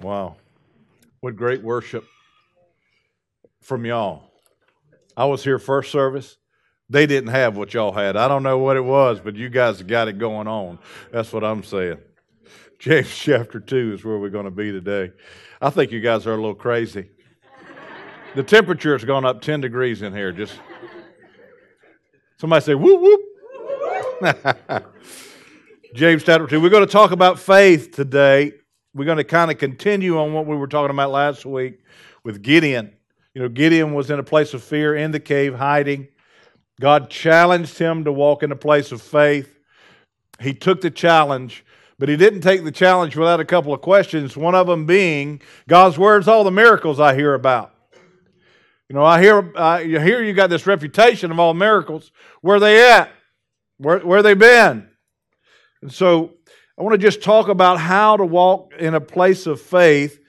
Wow. What great worship from y'all. I was here first service. They didn't have what y'all had. I don't know what it was, but you guys got it going on. That's what I'm saying. James chapter 2 is where we're going to be today. I think you guys are a little crazy. The temperature has gone up 10 degrees in here. Just somebody say, whoop, whoop. James chapter 2. We're going to talk about faith today. We're going to kind of continue on what we were talking about last week with Gideon. You know, Gideon was in a place of fear in the cave, hiding. God challenged him to walk in a place of faith. He took the challenge, but he didn't take the challenge without a couple of questions. One of them being God's word's all the miracles I hear about. You know, I hear, you hear you got this reputation of all miracles. Where they at? Where, where they been? And so I want to just talk about how to walk in a place of faith,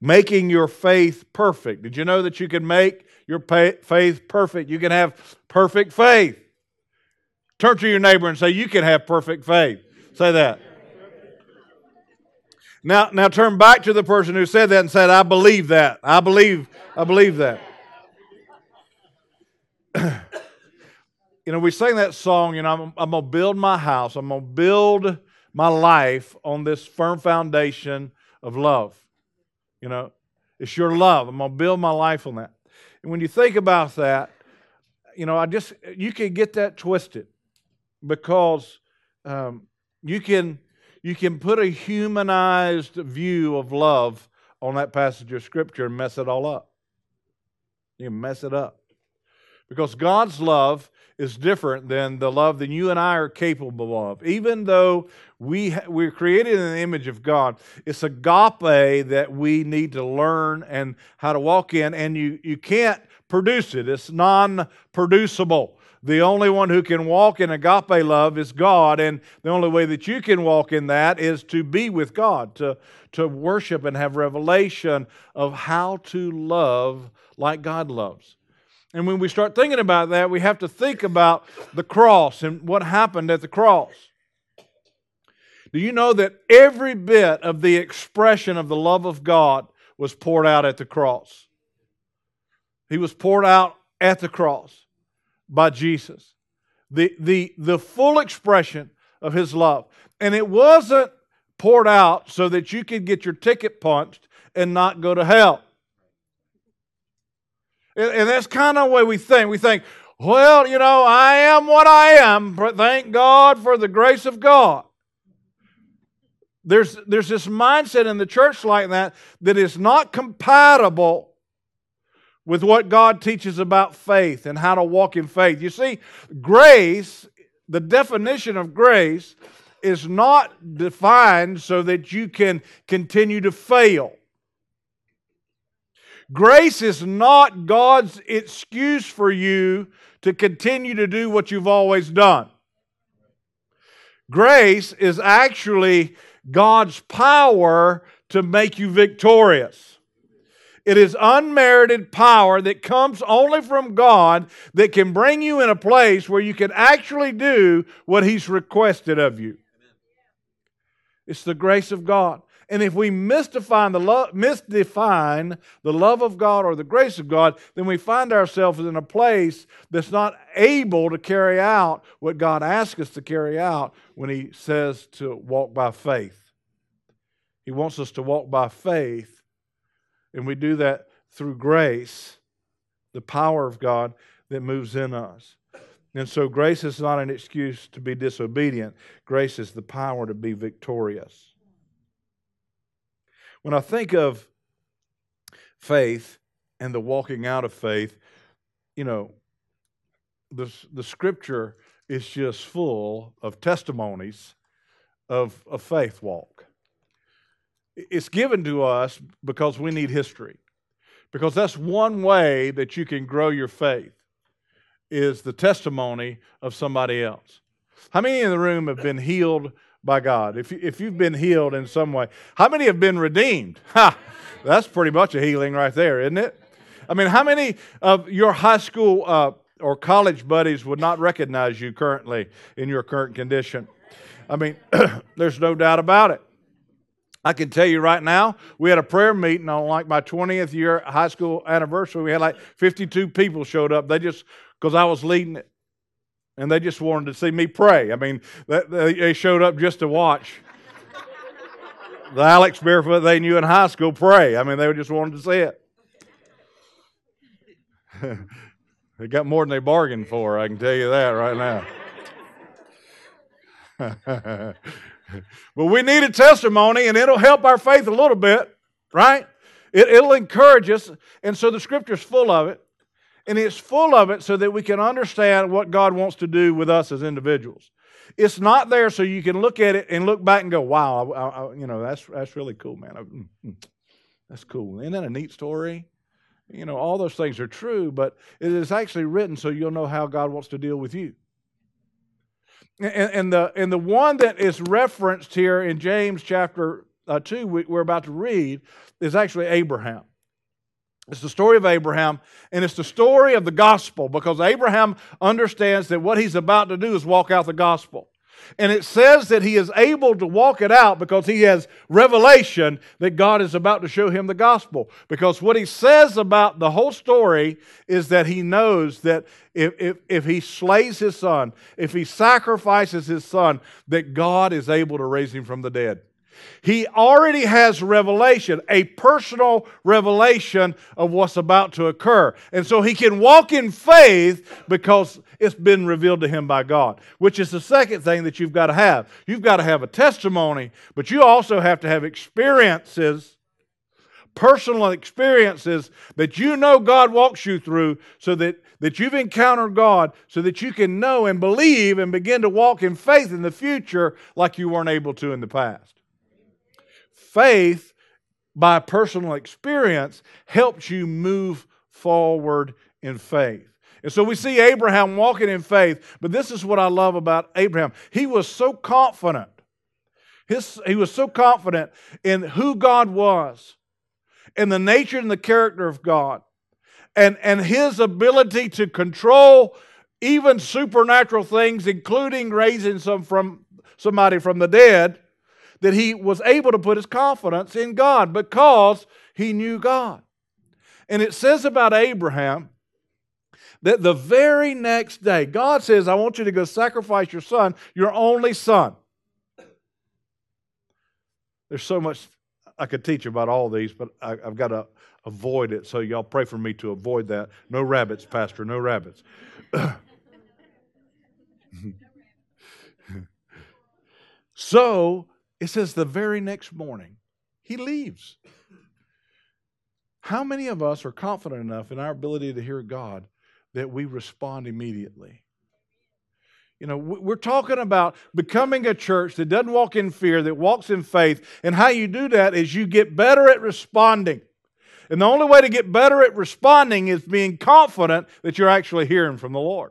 making your faith perfect. Did you know that you can make your faith perfect? You can have perfect faith. Turn to your neighbor and say, You can have perfect faith. Say that. Now, now turn back to the person who said that and said, I believe that. I believe, I believe that. you know, we sang that song, you know, I'm, I'm going to build my house. I'm going to build my life on this firm foundation of love. You know, it's your love. I'm going to build my life on that. And when you think about that, you know, I just, you can get that twisted because um, you can you can put a humanized view of love on that passage of scripture and mess it all up. You mess it up. Because God's love is different than the love that you and I are capable of. Even though we, we're created in the image of God, it's agape that we need to learn and how to walk in, and you, you can't produce it. It's non producible. The only one who can walk in agape love is God, and the only way that you can walk in that is to be with God, to, to worship and have revelation of how to love like God loves. And when we start thinking about that, we have to think about the cross and what happened at the cross. Do you know that every bit of the expression of the love of God was poured out at the cross? He was poured out at the cross by Jesus. The, the, the full expression of his love. And it wasn't poured out so that you could get your ticket punched and not go to hell. And that's kind of the way we think. We think, well, you know, I am what I am, but thank God for the grace of God. There's, there's this mindset in the church like that that is not compatible with what God teaches about faith and how to walk in faith. You see, grace, the definition of grace, is not defined so that you can continue to fail. Grace is not God's excuse for you to continue to do what you've always done. Grace is actually God's power to make you victorious. It is unmerited power that comes only from God that can bring you in a place where you can actually do what He's requested of you. It's the grace of God. And if we misdefine the, love, misdefine the love of God or the grace of God, then we find ourselves in a place that's not able to carry out what God asks us to carry out when He says to walk by faith. He wants us to walk by faith, and we do that through grace, the power of God that moves in us. And so, grace is not an excuse to be disobedient, grace is the power to be victorious. When I think of faith and the walking out of faith, you know, the, the scripture is just full of testimonies of a faith walk. It's given to us because we need history. Because that's one way that you can grow your faith is the testimony of somebody else. How many in the room have been healed by God. If, if you've been healed in some way, how many have been redeemed? Ha! That's pretty much a healing right there, isn't it? I mean, how many of your high school uh, or college buddies would not recognize you currently in your current condition? I mean, there's no doubt about it. I can tell you right now, we had a prayer meeting on like my 20th year high school anniversary. We had like 52 people showed up. They just, because I was leading it. And they just wanted to see me pray. I mean, they showed up just to watch the Alex Barefoot they knew in high school pray. I mean, they just wanted to see it. they got more than they bargained for, I can tell you that right now. but we need a testimony, and it'll help our faith a little bit, right? It, it'll encourage us. And so the scripture's full of it. And it's full of it so that we can understand what God wants to do with us as individuals. It's not there so you can look at it and look back and go, wow, I, I, you know, that's, that's really cool, man. I, mm, mm, that's cool. Isn't that a neat story? You know, all those things are true, but it is actually written so you'll know how God wants to deal with you. And, and, the, and the one that is referenced here in James chapter uh, 2, we, we're about to read, is actually Abraham. It's the story of Abraham, and it's the story of the gospel because Abraham understands that what he's about to do is walk out the gospel. And it says that he is able to walk it out because he has revelation that God is about to show him the gospel. Because what he says about the whole story is that he knows that if, if, if he slays his son, if he sacrifices his son, that God is able to raise him from the dead. He already has revelation, a personal revelation of what's about to occur. And so he can walk in faith because it's been revealed to him by God, which is the second thing that you've got to have. You've got to have a testimony, but you also have to have experiences personal experiences that you know God walks you through so that, that you've encountered God so that you can know and believe and begin to walk in faith in the future like you weren't able to in the past faith by personal experience helps you move forward in faith. And so we see Abraham walking in faith, but this is what I love about Abraham. He was so confident. His, he was so confident in who God was, in the nature and the character of God, and, and his ability to control even supernatural things, including raising some from somebody from the dead that he was able to put his confidence in God because he knew God. And it says about Abraham that the very next day, God says, I want you to go sacrifice your son, your only son. There's so much I could teach about all these, but I, have got to avoid it. So y'all pray for me to avoid that. No rabbits, Pastor, no rabbits. so it says the very next morning, he leaves. How many of us are confident enough in our ability to hear God that we respond immediately? You know, we're talking about becoming a church that doesn't walk in fear, that walks in faith. And how you do that is you get better at responding. And the only way to get better at responding is being confident that you're actually hearing from the Lord.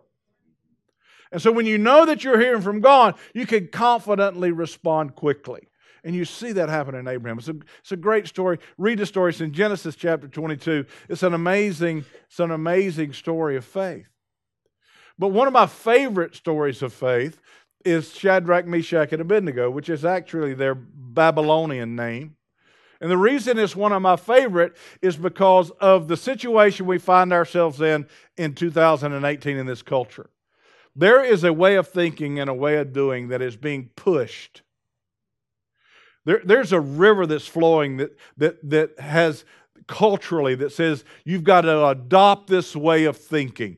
And so when you know that you're hearing from God, you can confidently respond quickly. And you see that happen in Abraham. It's a, it's a great story. Read the story. It's in Genesis chapter 22. It's an amazing, it's an amazing story of faith. But one of my favorite stories of faith is Shadrach, Meshach, and Abednego, which is actually their Babylonian name. And the reason it's one of my favorite is because of the situation we find ourselves in in 2018 in this culture. There is a way of thinking and a way of doing that is being pushed. There, there's a river that's flowing that, that, that has culturally that says you've got to adopt this way of thinking.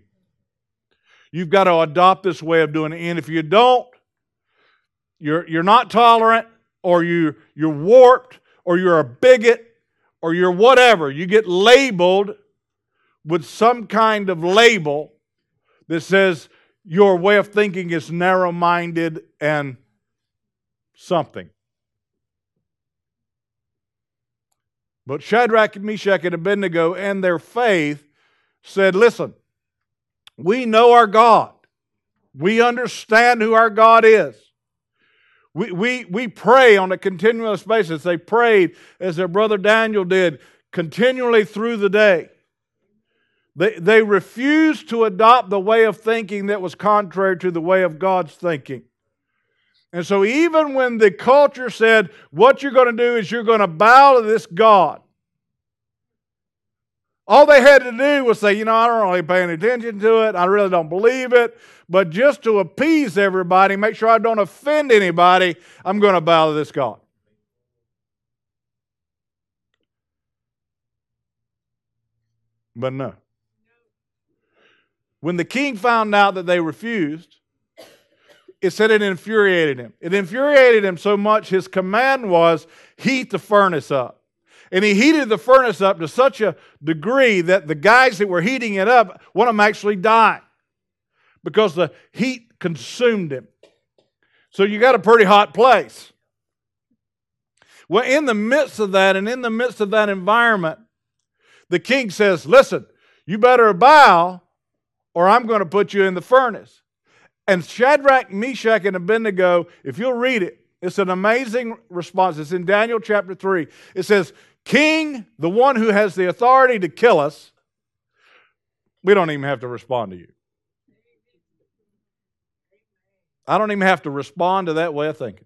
You've got to adopt this way of doing it. And if you don't, you're, you're not tolerant, or you, you're warped, or you're a bigot, or you're whatever. You get labeled with some kind of label that says your way of thinking is narrow minded and something. But Shadrach, Meshach, and Abednego and their faith said, Listen, we know our God. We understand who our God is. We, we, we pray on a continuous basis. They prayed, as their brother Daniel did, continually through the day. They, they refused to adopt the way of thinking that was contrary to the way of God's thinking. And so, even when the culture said, What you're going to do is you're going to bow to this God, all they had to do was say, You know, I don't really pay any attention to it. I really don't believe it. But just to appease everybody, make sure I don't offend anybody, I'm going to bow to this God. But no. When the king found out that they refused, it said it infuriated him. It infuriated him so much, his command was heat the furnace up. And he heated the furnace up to such a degree that the guys that were heating it up, one of them actually died because the heat consumed him. So you got a pretty hot place. Well, in the midst of that and in the midst of that environment, the king says, Listen, you better bow or I'm going to put you in the furnace. And Shadrach, Meshach, and Abednego, if you'll read it, it's an amazing response. It's in Daniel chapter 3. It says, King, the one who has the authority to kill us, we don't even have to respond to you. I don't even have to respond to that way of thinking.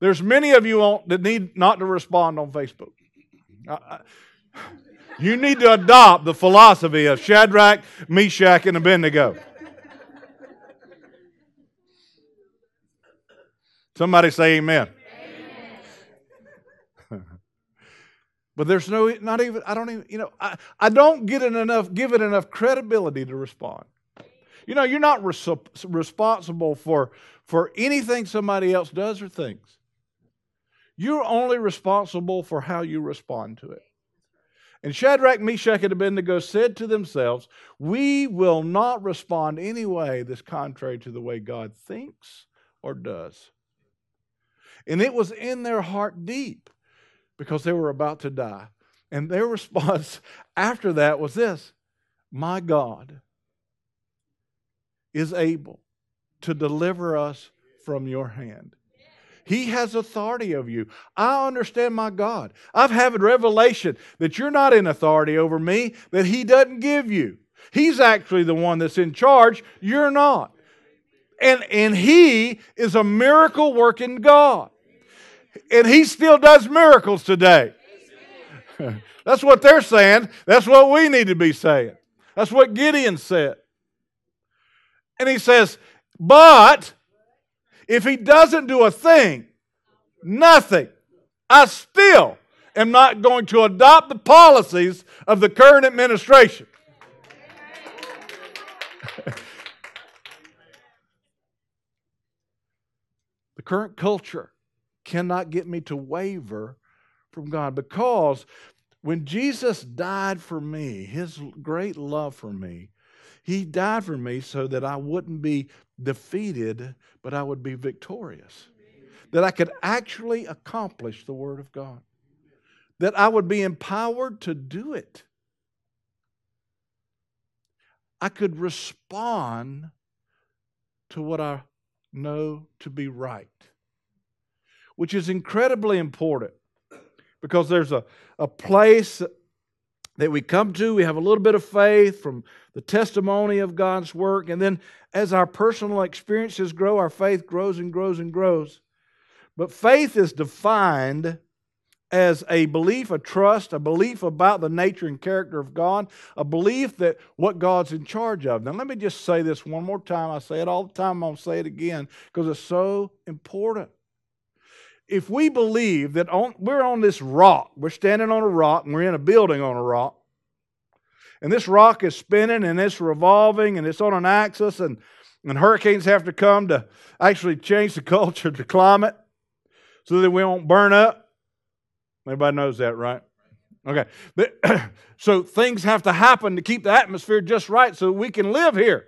There's many of you that need not to respond on Facebook. You need to adopt the philosophy of Shadrach, Meshach, and Abednego. Somebody say amen. amen. but there's no, not even, I don't even, you know, I, I don't get it enough, give it enough credibility to respond. You know, you're not res- responsible for, for anything somebody else does or thinks. You're only responsible for how you respond to it. And Shadrach, Meshach, and Abednego said to themselves, We will not respond any way that's contrary to the way God thinks or does. And it was in their heart deep because they were about to die. And their response after that was this My God is able to deliver us from your hand. He has authority over you. I understand my God. I've had revelation that you're not in authority over me, that He doesn't give you. He's actually the one that's in charge. You're not. And, and He is a miracle working God. And He still does miracles today. That's what they're saying. That's what we need to be saying. That's what Gideon said. And he says, But if he doesn't do a thing, nothing, I still am not going to adopt the policies of the current administration. the current culture cannot get me to waver from God because when Jesus died for me, his great love for me, he died for me so that I wouldn't be defeated, but I would be victorious. That I could actually accomplish the Word of God. That I would be empowered to do it. I could respond to what I know to be right, which is incredibly important because there's a, a place that we come to. We have a little bit of faith from the testimony of God's work. And then as our personal experiences grow, our faith grows and grows and grows. But faith is defined as a belief, a trust, a belief about the nature and character of God, a belief that what God's in charge of. Now, let me just say this one more time. I say it all the time. To say it again because it's so important if we believe that on, we're on this rock, we're standing on a rock and we're in a building on a rock, and this rock is spinning and it's revolving and it's on an axis, and, and hurricanes have to come to actually change the culture, the climate, so that we won't burn up. Everybody knows that, right? Okay. But, so things have to happen to keep the atmosphere just right so we can live here.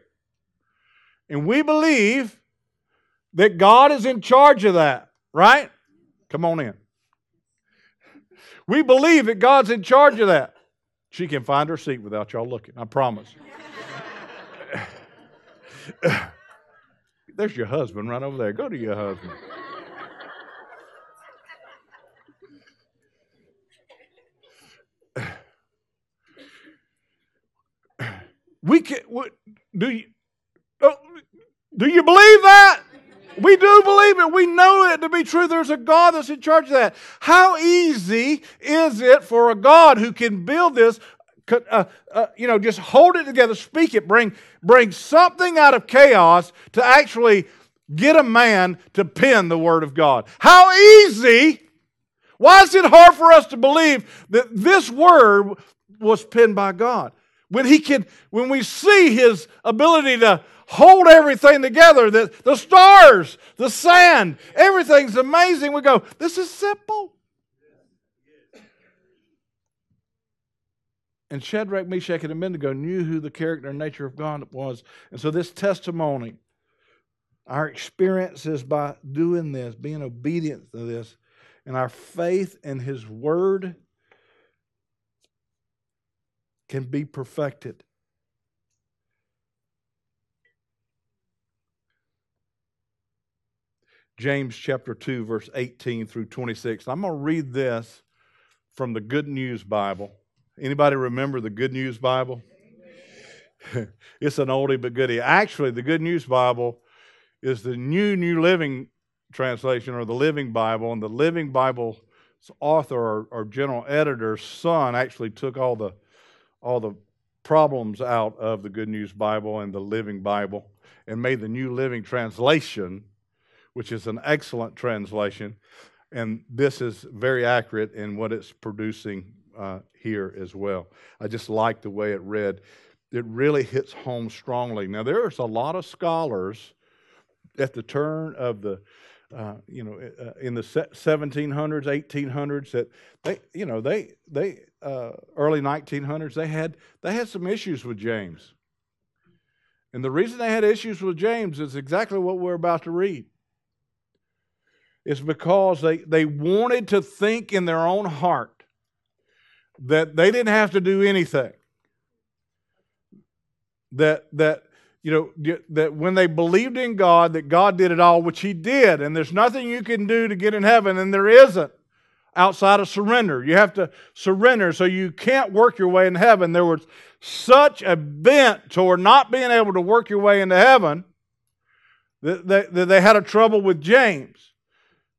And we believe that God is in charge of that, right? Come on in. We believe that God's in charge of that. She can find her seat without y'all looking, I promise. There's your husband right over there. Go to your husband. we can Do you, uh, do you believe that? We do believe it. We know it to be true. There's a God that's in charge of that. How easy is it for a God who can build this, uh, uh, you know, just hold it together, speak it, bring, bring something out of chaos to actually get a man to pen the Word of God? How easy. Why is it hard for us to believe that this Word was penned by God? When he can, when we see his ability to hold everything together, the, the stars, the sand, everything's amazing. We go, this is simple. And Shadrach, Meshach, and Abednego knew who the character and nature of God was. And so this testimony, our experiences by doing this, being obedient to this, and our faith in His Word can be perfected. James chapter 2, verse 18 through 26. I'm going to read this from the Good News Bible. Anybody remember the Good News Bible? it's an oldie but goodie. Actually, the Good News Bible is the new New Living Translation or the Living Bible, and the Living Bible's author or, or general editor's son actually took all the all the problems out of the Good News Bible and the Living Bible and made the New Living Translation, which is an excellent translation. And this is very accurate in what it's producing uh, here as well. I just like the way it read. It really hits home strongly. Now, there's a lot of scholars at the turn of the uh, you know, uh, in the 1700s, 1800s, that they, you know, they, they, uh, early 1900s, they had, they had some issues with James. And the reason they had issues with James is exactly what we're about to read. It's because they, they wanted to think in their own heart that they didn't have to do anything. That, that you know, that when they believed in God, that God did it all, which He did, and there's nothing you can do to get in heaven, and there isn't outside of surrender. You have to surrender, so you can't work your way in heaven. There was such a bent toward not being able to work your way into heaven that they, that they had a trouble with James.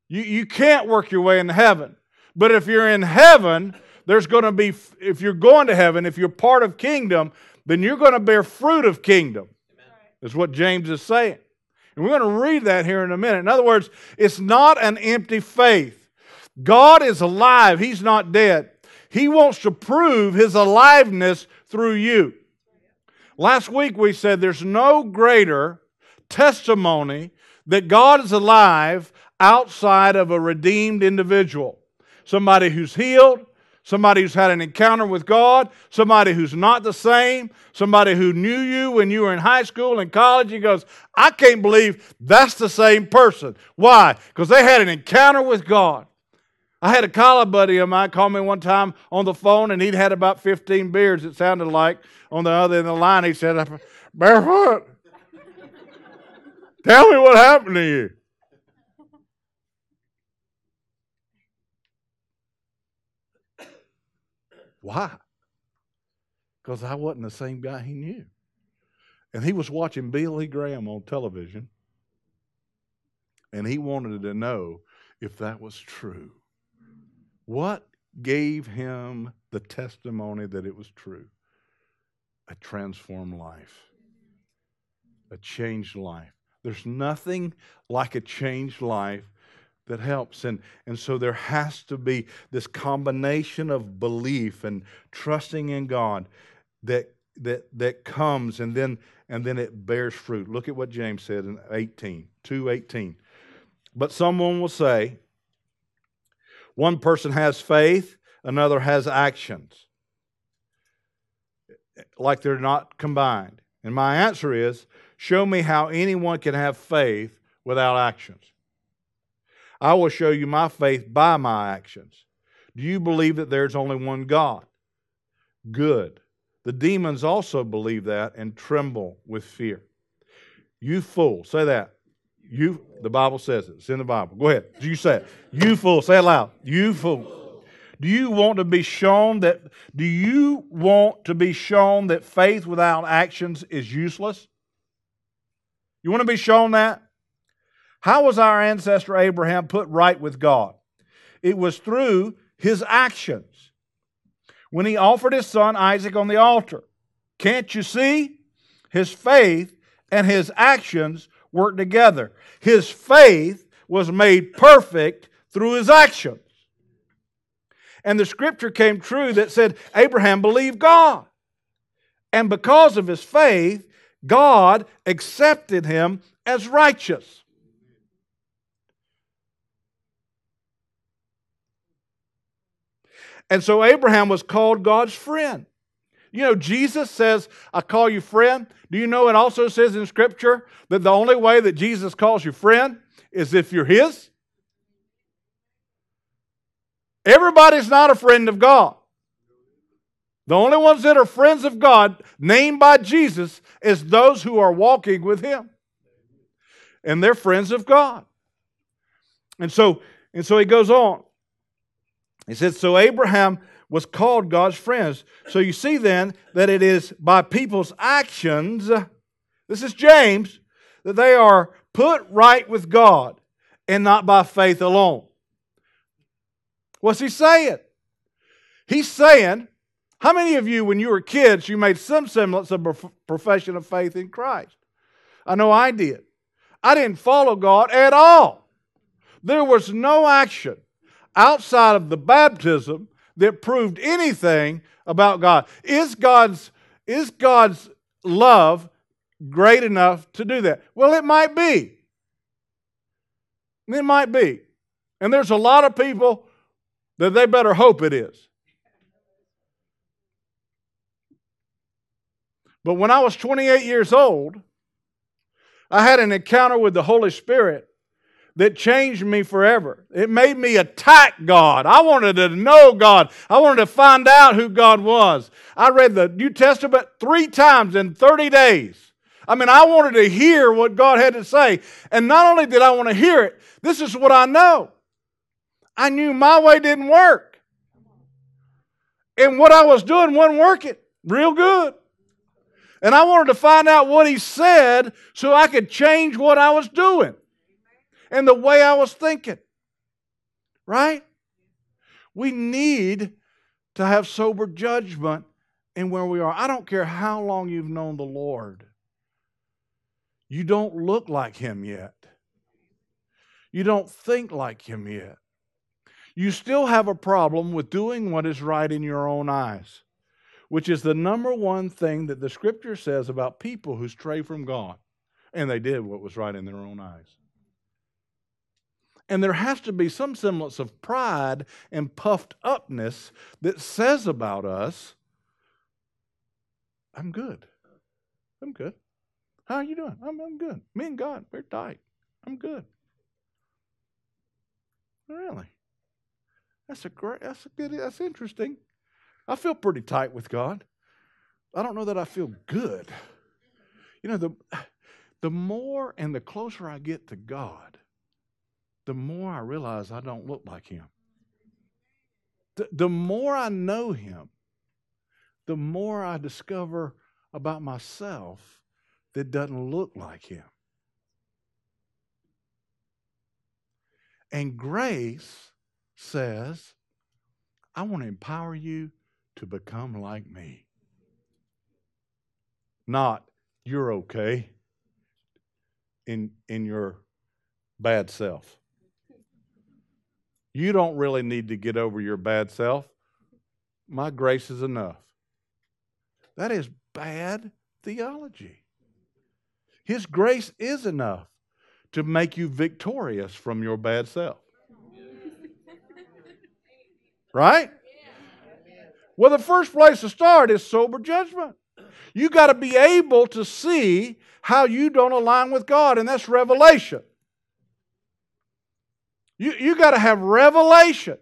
You, you can't work your way into heaven. But if you're in heaven, there's going to be, if you're going to heaven, if you're part of kingdom, then you're going to bear fruit of kingdom is what James is saying. And we're going to read that here in a minute. In other words, it's not an empty faith. God is alive, He's not dead. He wants to prove His aliveness through you. Last week we said there's no greater testimony that God is alive outside of a redeemed individual. Somebody who's healed, somebody who's had an encounter with God, somebody who's not the same, somebody who knew you when you were in high school and college. He goes, I can't believe that's the same person. Why? Because they had an encounter with God. I had a college buddy of mine call me one time on the phone, and he'd had about 15 beers, it sounded like, on the other end of the line. He said, Barefoot, tell me what happened to you. Why? Because I wasn't the same guy he knew. And he was watching Billy Graham on television, and he wanted to know if that was true. What gave him the testimony that it was true? A transformed life, a changed life. There's nothing like a changed life that helps. And, and so there has to be this combination of belief and trusting in God that, that, that comes and then, and then it bears fruit. Look at what James said in 18, 218. But someone will say, one person has faith, another has actions. Like they're not combined. And my answer is show me how anyone can have faith without actions. I will show you my faith by my actions. Do you believe that there's only one God? Good. The demons also believe that and tremble with fear. You fool. Say that. You the Bible says it. It's in the Bible. Go ahead. You say it. You fool. Say it loud. You fool. Do you want to be shown that do you want to be shown that faith without actions is useless? You want to be shown that? How was our ancestor Abraham put right with God? It was through his actions. When he offered his son Isaac on the altar. Can't you see? His faith and his actions work together. His faith was made perfect through his actions. And the scripture came true that said Abraham believed God. And because of his faith, God accepted him as righteous. And so Abraham was called God's friend. You know, Jesus says, I call you friend. Do you know it also says in Scripture that the only way that Jesus calls you friend is if you're His? Everybody's not a friend of God. The only ones that are friends of God, named by Jesus, is those who are walking with Him. And they're friends of God. And so, and so he goes on. He says, So Abraham was called God's friends. So you see then that it is by people's actions, this is James, that they are put right with God and not by faith alone. What's he saying? He's saying, how many of you, when you were kids, you made some semblance of profession of faith in Christ? I know I did. I didn't follow God at all. There was no action outside of the baptism that proved anything about God. Is God's, is God's love great enough to do that? Well, it might be. It might be. And there's a lot of people that they better hope it is. But when I was 28 years old, I had an encounter with the Holy Spirit that changed me forever. It made me attack God. I wanted to know God. I wanted to find out who God was. I read the New Testament three times in 30 days. I mean, I wanted to hear what God had to say. And not only did I want to hear it, this is what I know I knew my way didn't work. And what I was doing wasn't working real good. And I wanted to find out what he said so I could change what I was doing and the way I was thinking. Right? We need to have sober judgment in where we are. I don't care how long you've known the Lord, you don't look like him yet. You don't think like him yet you still have a problem with doing what is right in your own eyes, which is the number one thing that the scripture says about people who stray from God. And they did what was right in their own eyes. And there has to be some semblance of pride and puffed upness that says about us, I'm good. I'm good. How are you doing? I'm, I'm good. Me and God, we're tight. I'm good. Really? That's a great, that's a good, that's interesting. I feel pretty tight with God. I don't know that I feel good. You know, the, the more and the closer I get to God, the more I realize I don't look like Him. The, the more I know Him, the more I discover about myself that doesn't look like Him. And grace says, I want to empower you to become like me. Not you're okay in, in your bad self. You don't really need to get over your bad self. My grace is enough. That is bad theology. His grace is enough to make you victorious from your bad self. Right? Well, the first place to start is sober judgment. You got to be able to see how you don't align with God, and that's revelation. You, you got to have revelation.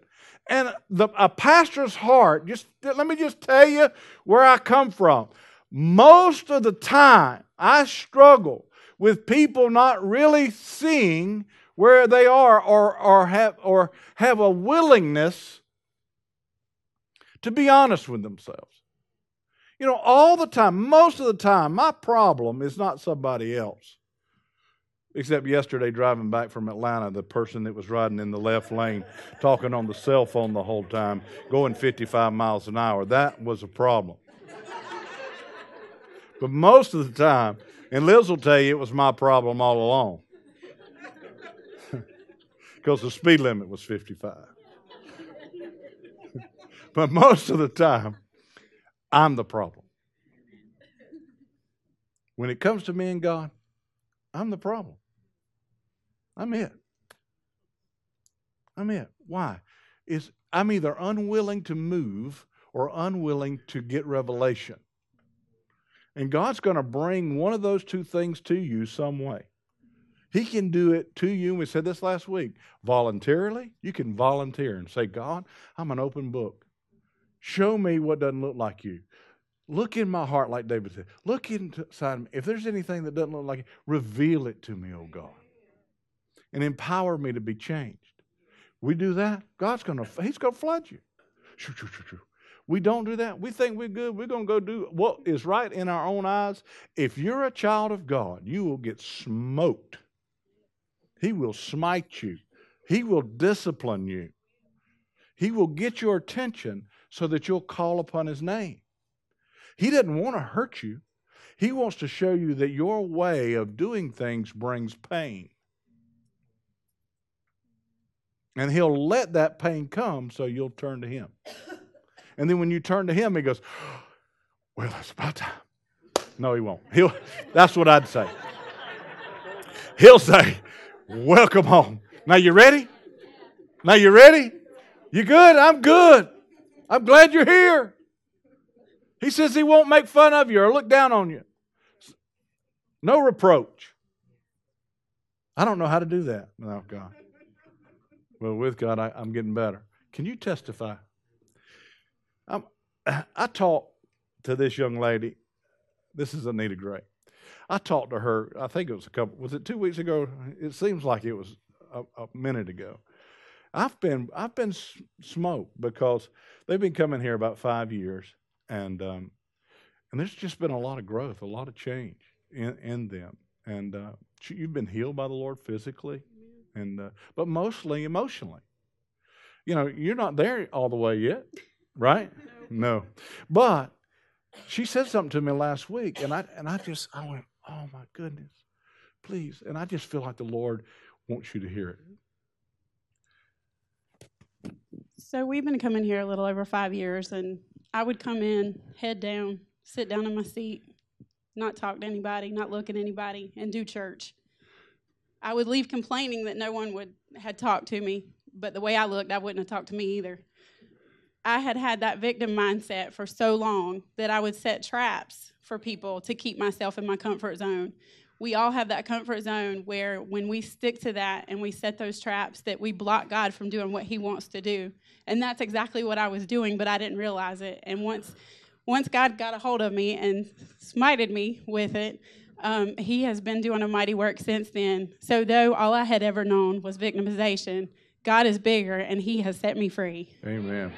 And the, a pastor's heart, just let me just tell you where I come from. Most of the time, I struggle with people not really seeing where they are or, or, have, or have a willingness to be honest with themselves. You know, all the time, most of the time, my problem is not somebody else. Except yesterday, driving back from Atlanta, the person that was riding in the left lane, talking on the cell phone the whole time, going 55 miles an hour, that was a problem. but most of the time, and Liz will tell you it was my problem all along, because the speed limit was 55. but most of the time, I'm the problem. When it comes to me and God, I'm the problem. I'm it. I'm it. Why? Is I'm either unwilling to move or unwilling to get revelation. And God's going to bring one of those two things to you some way. He can do it to you. We said this last week. Voluntarily, you can volunteer and say, God, I'm an open book. Show me what doesn't look like you. Look in my heart, like David said. Look inside me. If there's anything that doesn't look like it, reveal it to me, oh God and empower me to be changed. We do that, God's going to, He's going to flood you. We don't do that. We think we're good. We're going to go do what is right in our own eyes. If you're a child of God, you will get smoked. He will smite you, He will discipline you. He will get your attention so that you'll call upon His name. He doesn't want to hurt you, He wants to show you that your way of doing things brings pain. And he'll let that pain come so you'll turn to him. And then when you turn to him, he goes, Well, it's about time. No, he won't. He'll, that's what I'd say. He'll say, Welcome home. Now you ready? Now you ready? You good? I'm good. I'm glad you're here. He says he won't make fun of you or look down on you. No reproach. I don't know how to do that. No, God. With God, I, am getting better. Can you testify? I'm, I talked to this young lady. This is Anita Gray. I talked to her, I think it was a couple, was it two weeks ago? It seems like it was a, a minute ago. I've been I've been smoked because they've been coming here about five years, and um, and there's just been a lot of growth, a lot of change in, in them. And uh, you've been healed by the Lord physically and uh, but mostly emotionally. You know, you're not there all the way yet, right? No. But she said something to me last week, and I and I just I went, oh my goodness, please, and I just feel like the Lord wants you to hear it. So we've been coming here a little over five years, and I would come in, head down, sit down in my seat, not talk to anybody, not look at anybody, and do church. I would leave complaining that no one would had talked to me, but the way I looked, I wouldn't have talked to me either. I had had that victim mindset for so long that I would set traps for people to keep myself in my comfort zone. We all have that comfort zone where when we stick to that and we set those traps that we block God from doing what he wants to do. And that's exactly what I was doing, but I didn't realize it. And once once God got a hold of me and smited me with it, um, he has been doing a mighty work since then. So, though all I had ever known was victimization, God is bigger and He has set me free. Amen.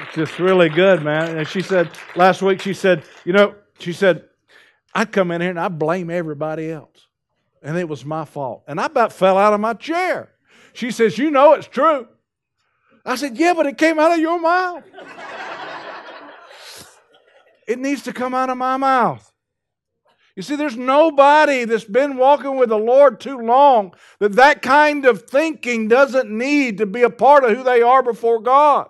it's just really good, man. And she said last week, she said, you know, she said, I'd come in here and I'd blame everybody else. And it was my fault. And I about fell out of my chair. She says, You know it's true. I said, Yeah, but it came out of your mouth. It needs to come out of my mouth. You see, there's nobody that's been walking with the Lord too long that that kind of thinking doesn't need to be a part of who they are before God.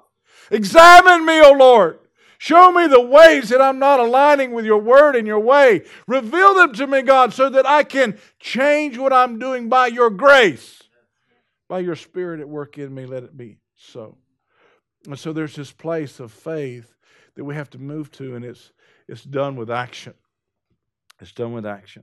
Examine me, O Lord. Show me the ways that I'm not aligning with your word and your way. Reveal them to me, God, so that I can change what I'm doing by your grace. By your spirit at work in me, let it be so. And so there's this place of faith that we have to move to, and it's, it's done with action. It's done with action.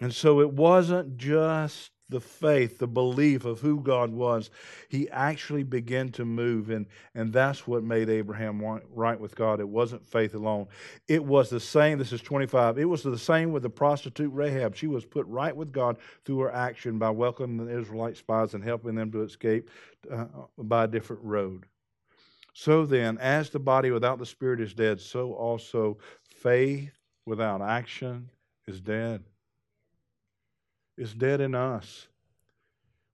And so it wasn't just the faith, the belief of who God was, he actually began to move. And, and that's what made Abraham right with God. It wasn't faith alone. It was the same. This is 25. It was the same with the prostitute Rahab. She was put right with God through her action by welcoming the Israelite spies and helping them to escape uh, by a different road. So then, as the body without the spirit is dead, so also faith without action is dead. It's dead in us.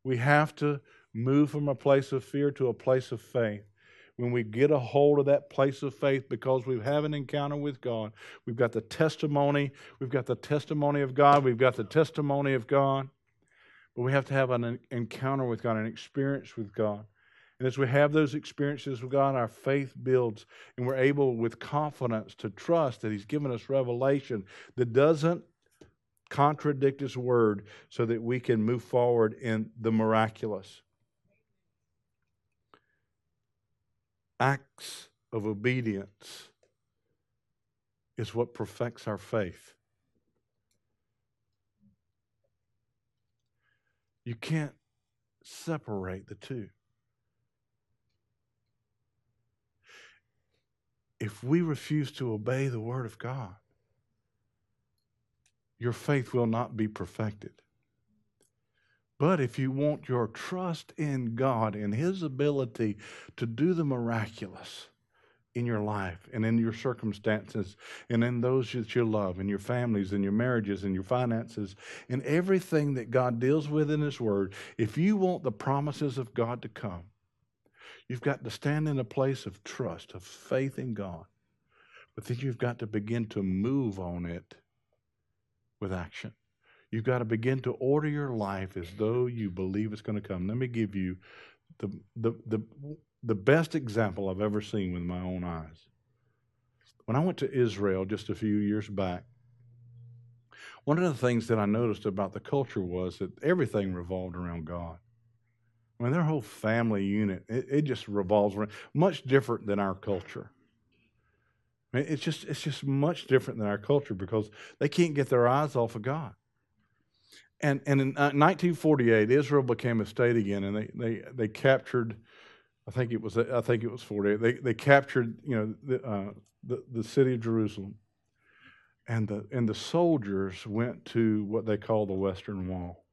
We have to move from a place of fear to a place of faith. When we get a hold of that place of faith because we have had an encounter with God, we've got the testimony, we've got the testimony of God, we've got the testimony of God, but we have to have an encounter with God, an experience with God. And as we have those experiences with God, our faith builds, and we're able with confidence to trust that He's given us revelation that doesn't contradict His word so that we can move forward in the miraculous. Acts of obedience is what perfects our faith. You can't separate the two. If we refuse to obey the Word of God, your faith will not be perfected. But if you want your trust in God and His ability to do the miraculous in your life and in your circumstances and in those that you love, in your families, in your marriages, in your finances, in everything that God deals with in His Word, if you want the promises of God to come, You've got to stand in a place of trust, of faith in God. But then you've got to begin to move on it with action. You've got to begin to order your life as though you believe it's going to come. Let me give you the, the, the, the best example I've ever seen with my own eyes. When I went to Israel just a few years back, one of the things that I noticed about the culture was that everything revolved around God. I mean, their whole family unit, it, it just revolves around much different than our culture. I mean, it's just it's just much different than our culture because they can't get their eyes off of God. And and in 1948, uh, Israel became a state again, and they they they captured. I think it was I think it was 48. They they captured you know the uh, the, the city of Jerusalem, and the and the soldiers went to what they call the Western Wall.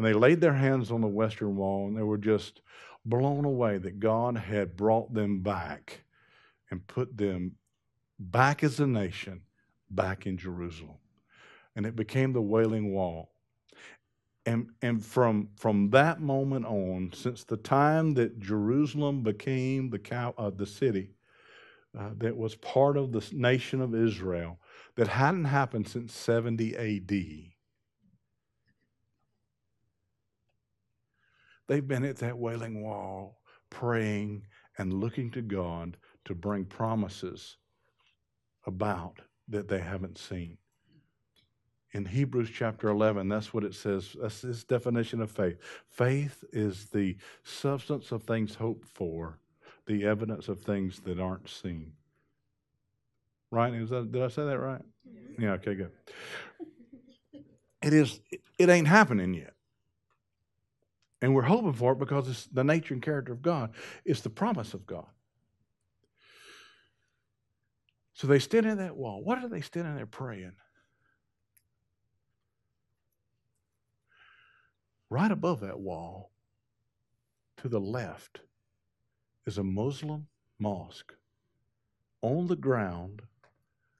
And they laid their hands on the western wall and they were just blown away that God had brought them back and put them back as a nation, back in Jerusalem. And it became the Wailing Wall. And, and from, from that moment on, since the time that Jerusalem became the, cow, uh, the city uh, that was part of the nation of Israel, that hadn't happened since 70 AD, They've been at that wailing wall, praying and looking to God to bring promises about that they haven't seen. In Hebrews chapter 11, that's what it says. That's this definition of faith. Faith is the substance of things hoped for, the evidence of things that aren't seen. Right? Is that, did I say that right? Yeah, okay, good. It is, it ain't happening yet. And we're hoping for it because it's the nature and character of God. It's the promise of God. So they stand in that wall. What are they standing there praying? Right above that wall, to the left, is a Muslim mosque on the ground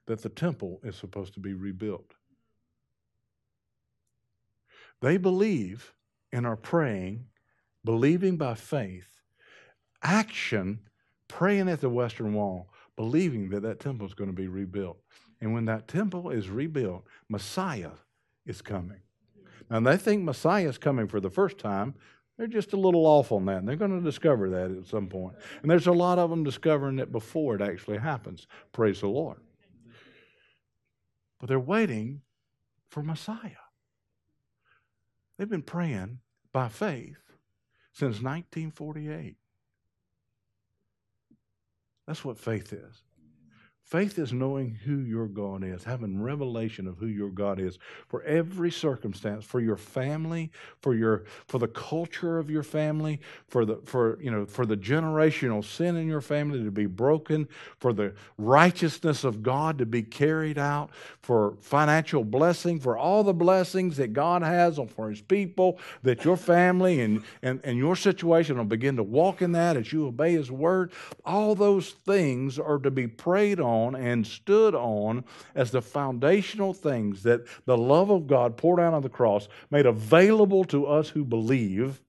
that the temple is supposed to be rebuilt. They believe and are praying, believing by faith, action, praying at the Western Wall, believing that that temple is going to be rebuilt. And when that temple is rebuilt, Messiah is coming. Now, they think Messiah is coming for the first time. They're just a little off on that. And they're going to discover that at some point. And there's a lot of them discovering it before it actually happens. Praise the Lord. But they're waiting for Messiah. They've been praying by faith since 1948. That's what faith is Faith is knowing who your God is, having revelation of who your God is for every circumstance, for your family, for your for the culture of your family, for the for you know for the generational sin in your family to be broken, for the righteousness of God to be carried out, for financial blessing, for all the blessings that God has for His people, that your family and and, and your situation will begin to walk in that as you obey His word. All those things are to be prayed on on and stood on as the foundational things that the love of God poured out on the cross made available to us who believe.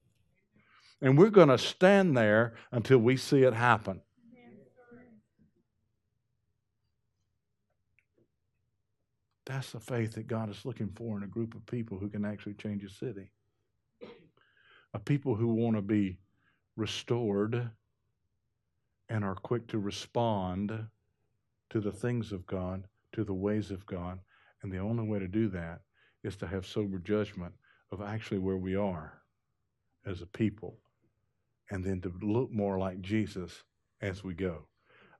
And we're going to stand there until we see it happen. That's the faith that God is looking for in a group of people who can actually change a city. A people who want to be restored and are quick to respond to the things of God, to the ways of God. And the only way to do that is to have sober judgment of actually where we are as a people, and then to look more like Jesus as we go.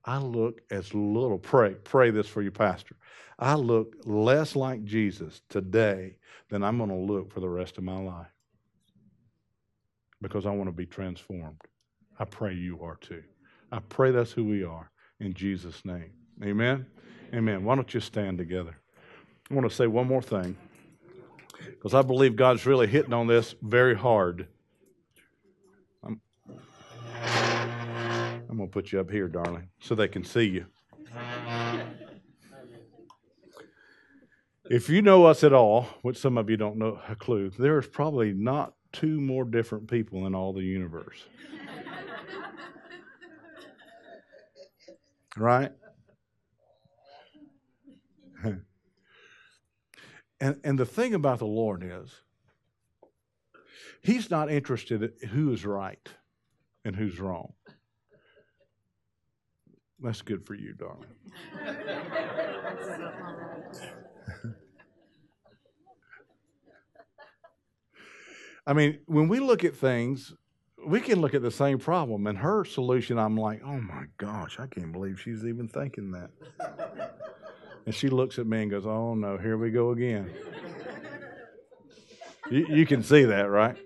I look as little, pray, pray this for your Pastor. I look less like Jesus today than I'm going to look for the rest of my life because I want to be transformed. I pray you are too. I pray that's who we are in Jesus' name. Amen? Amen. Why don't you stand together? I want to say one more thing because I believe God's really hitting on this very hard. I'm, I'm going to put you up here, darling, so they can see you. If you know us at all, which some of you don't know a clue, there's probably not two more different people in all the universe. right? And, and the thing about the Lord is, He's not interested in who is right and who's wrong. That's good for you, darling. I mean, when we look at things, we can look at the same problem. And her solution, I'm like, oh my gosh, I can't believe she's even thinking that. And she looks at me and goes, Oh no, here we go again. you, you can see that, right?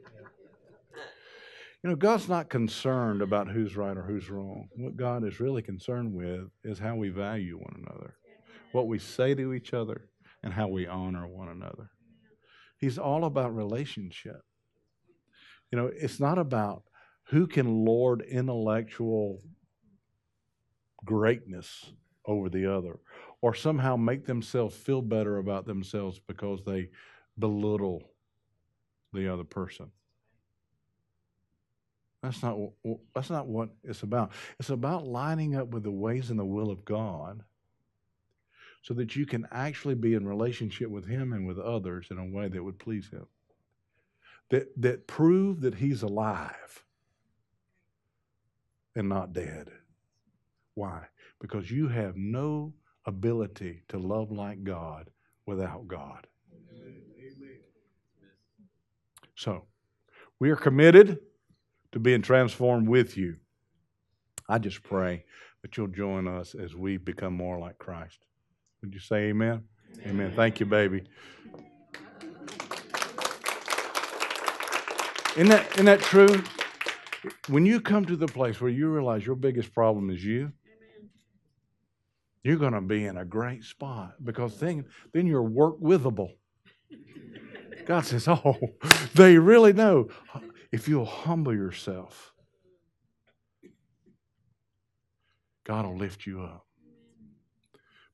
You know, God's not concerned about who's right or who's wrong. What God is really concerned with is how we value one another, what we say to each other, and how we honor one another. He's all about relationship. You know, it's not about who can lord intellectual greatness over the other or somehow make themselves feel better about themselves because they belittle the other person. That's not, that's not what it's about. It's about lining up with the ways and the will of God so that you can actually be in relationship with Him and with others in a way that would please Him. That, that prove that He's alive and not dead. Why? Because you have no ability to love like God without God. So, we are committed to being transformed with you. I just pray that you'll join us as we become more like Christ. Would you say amen? Amen. amen. Thank you, baby. Isn't that, isn't that true? When you come to the place where you realize your biggest problem is you, you're going to be in a great spot because then, then you're work withable. God says, Oh, they really know. If you'll humble yourself, God will lift you up.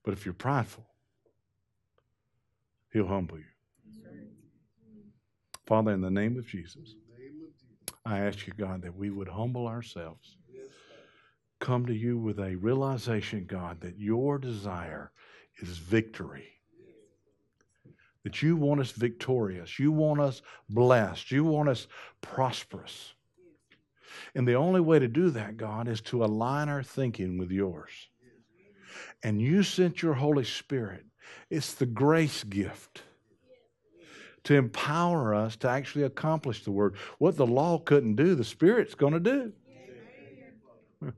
But if you're prideful, He'll humble you. Father, in the name of Jesus, I ask you, God, that we would humble ourselves come to you with a realization, God, that your desire is victory. That you want us victorious. You want us blessed. You want us prosperous. And the only way to do that, God, is to align our thinking with yours. And you sent your Holy Spirit. It's the grace gift to empower us to actually accomplish the word. What the law couldn't do, the Spirit's going to do.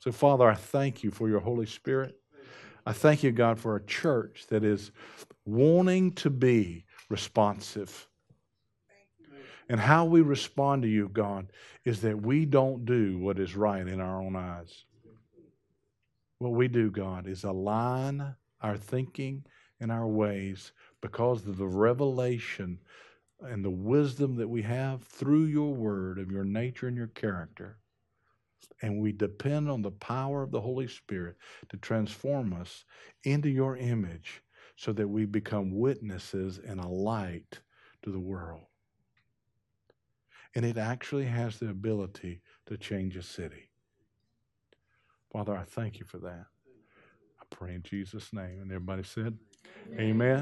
So, Father, I thank you for your Holy Spirit. I thank you, God, for a church that is wanting to be responsive. And how we respond to you, God, is that we don't do what is right in our own eyes. What we do, God, is align our thinking and our ways because of the revelation and the wisdom that we have through your word of your nature and your character. And we depend on the power of the Holy Spirit to transform us into your image so that we become witnesses and a light to the world. And it actually has the ability to change a city. Father, I thank you for that. I pray in Jesus' name. And everybody said, Amen.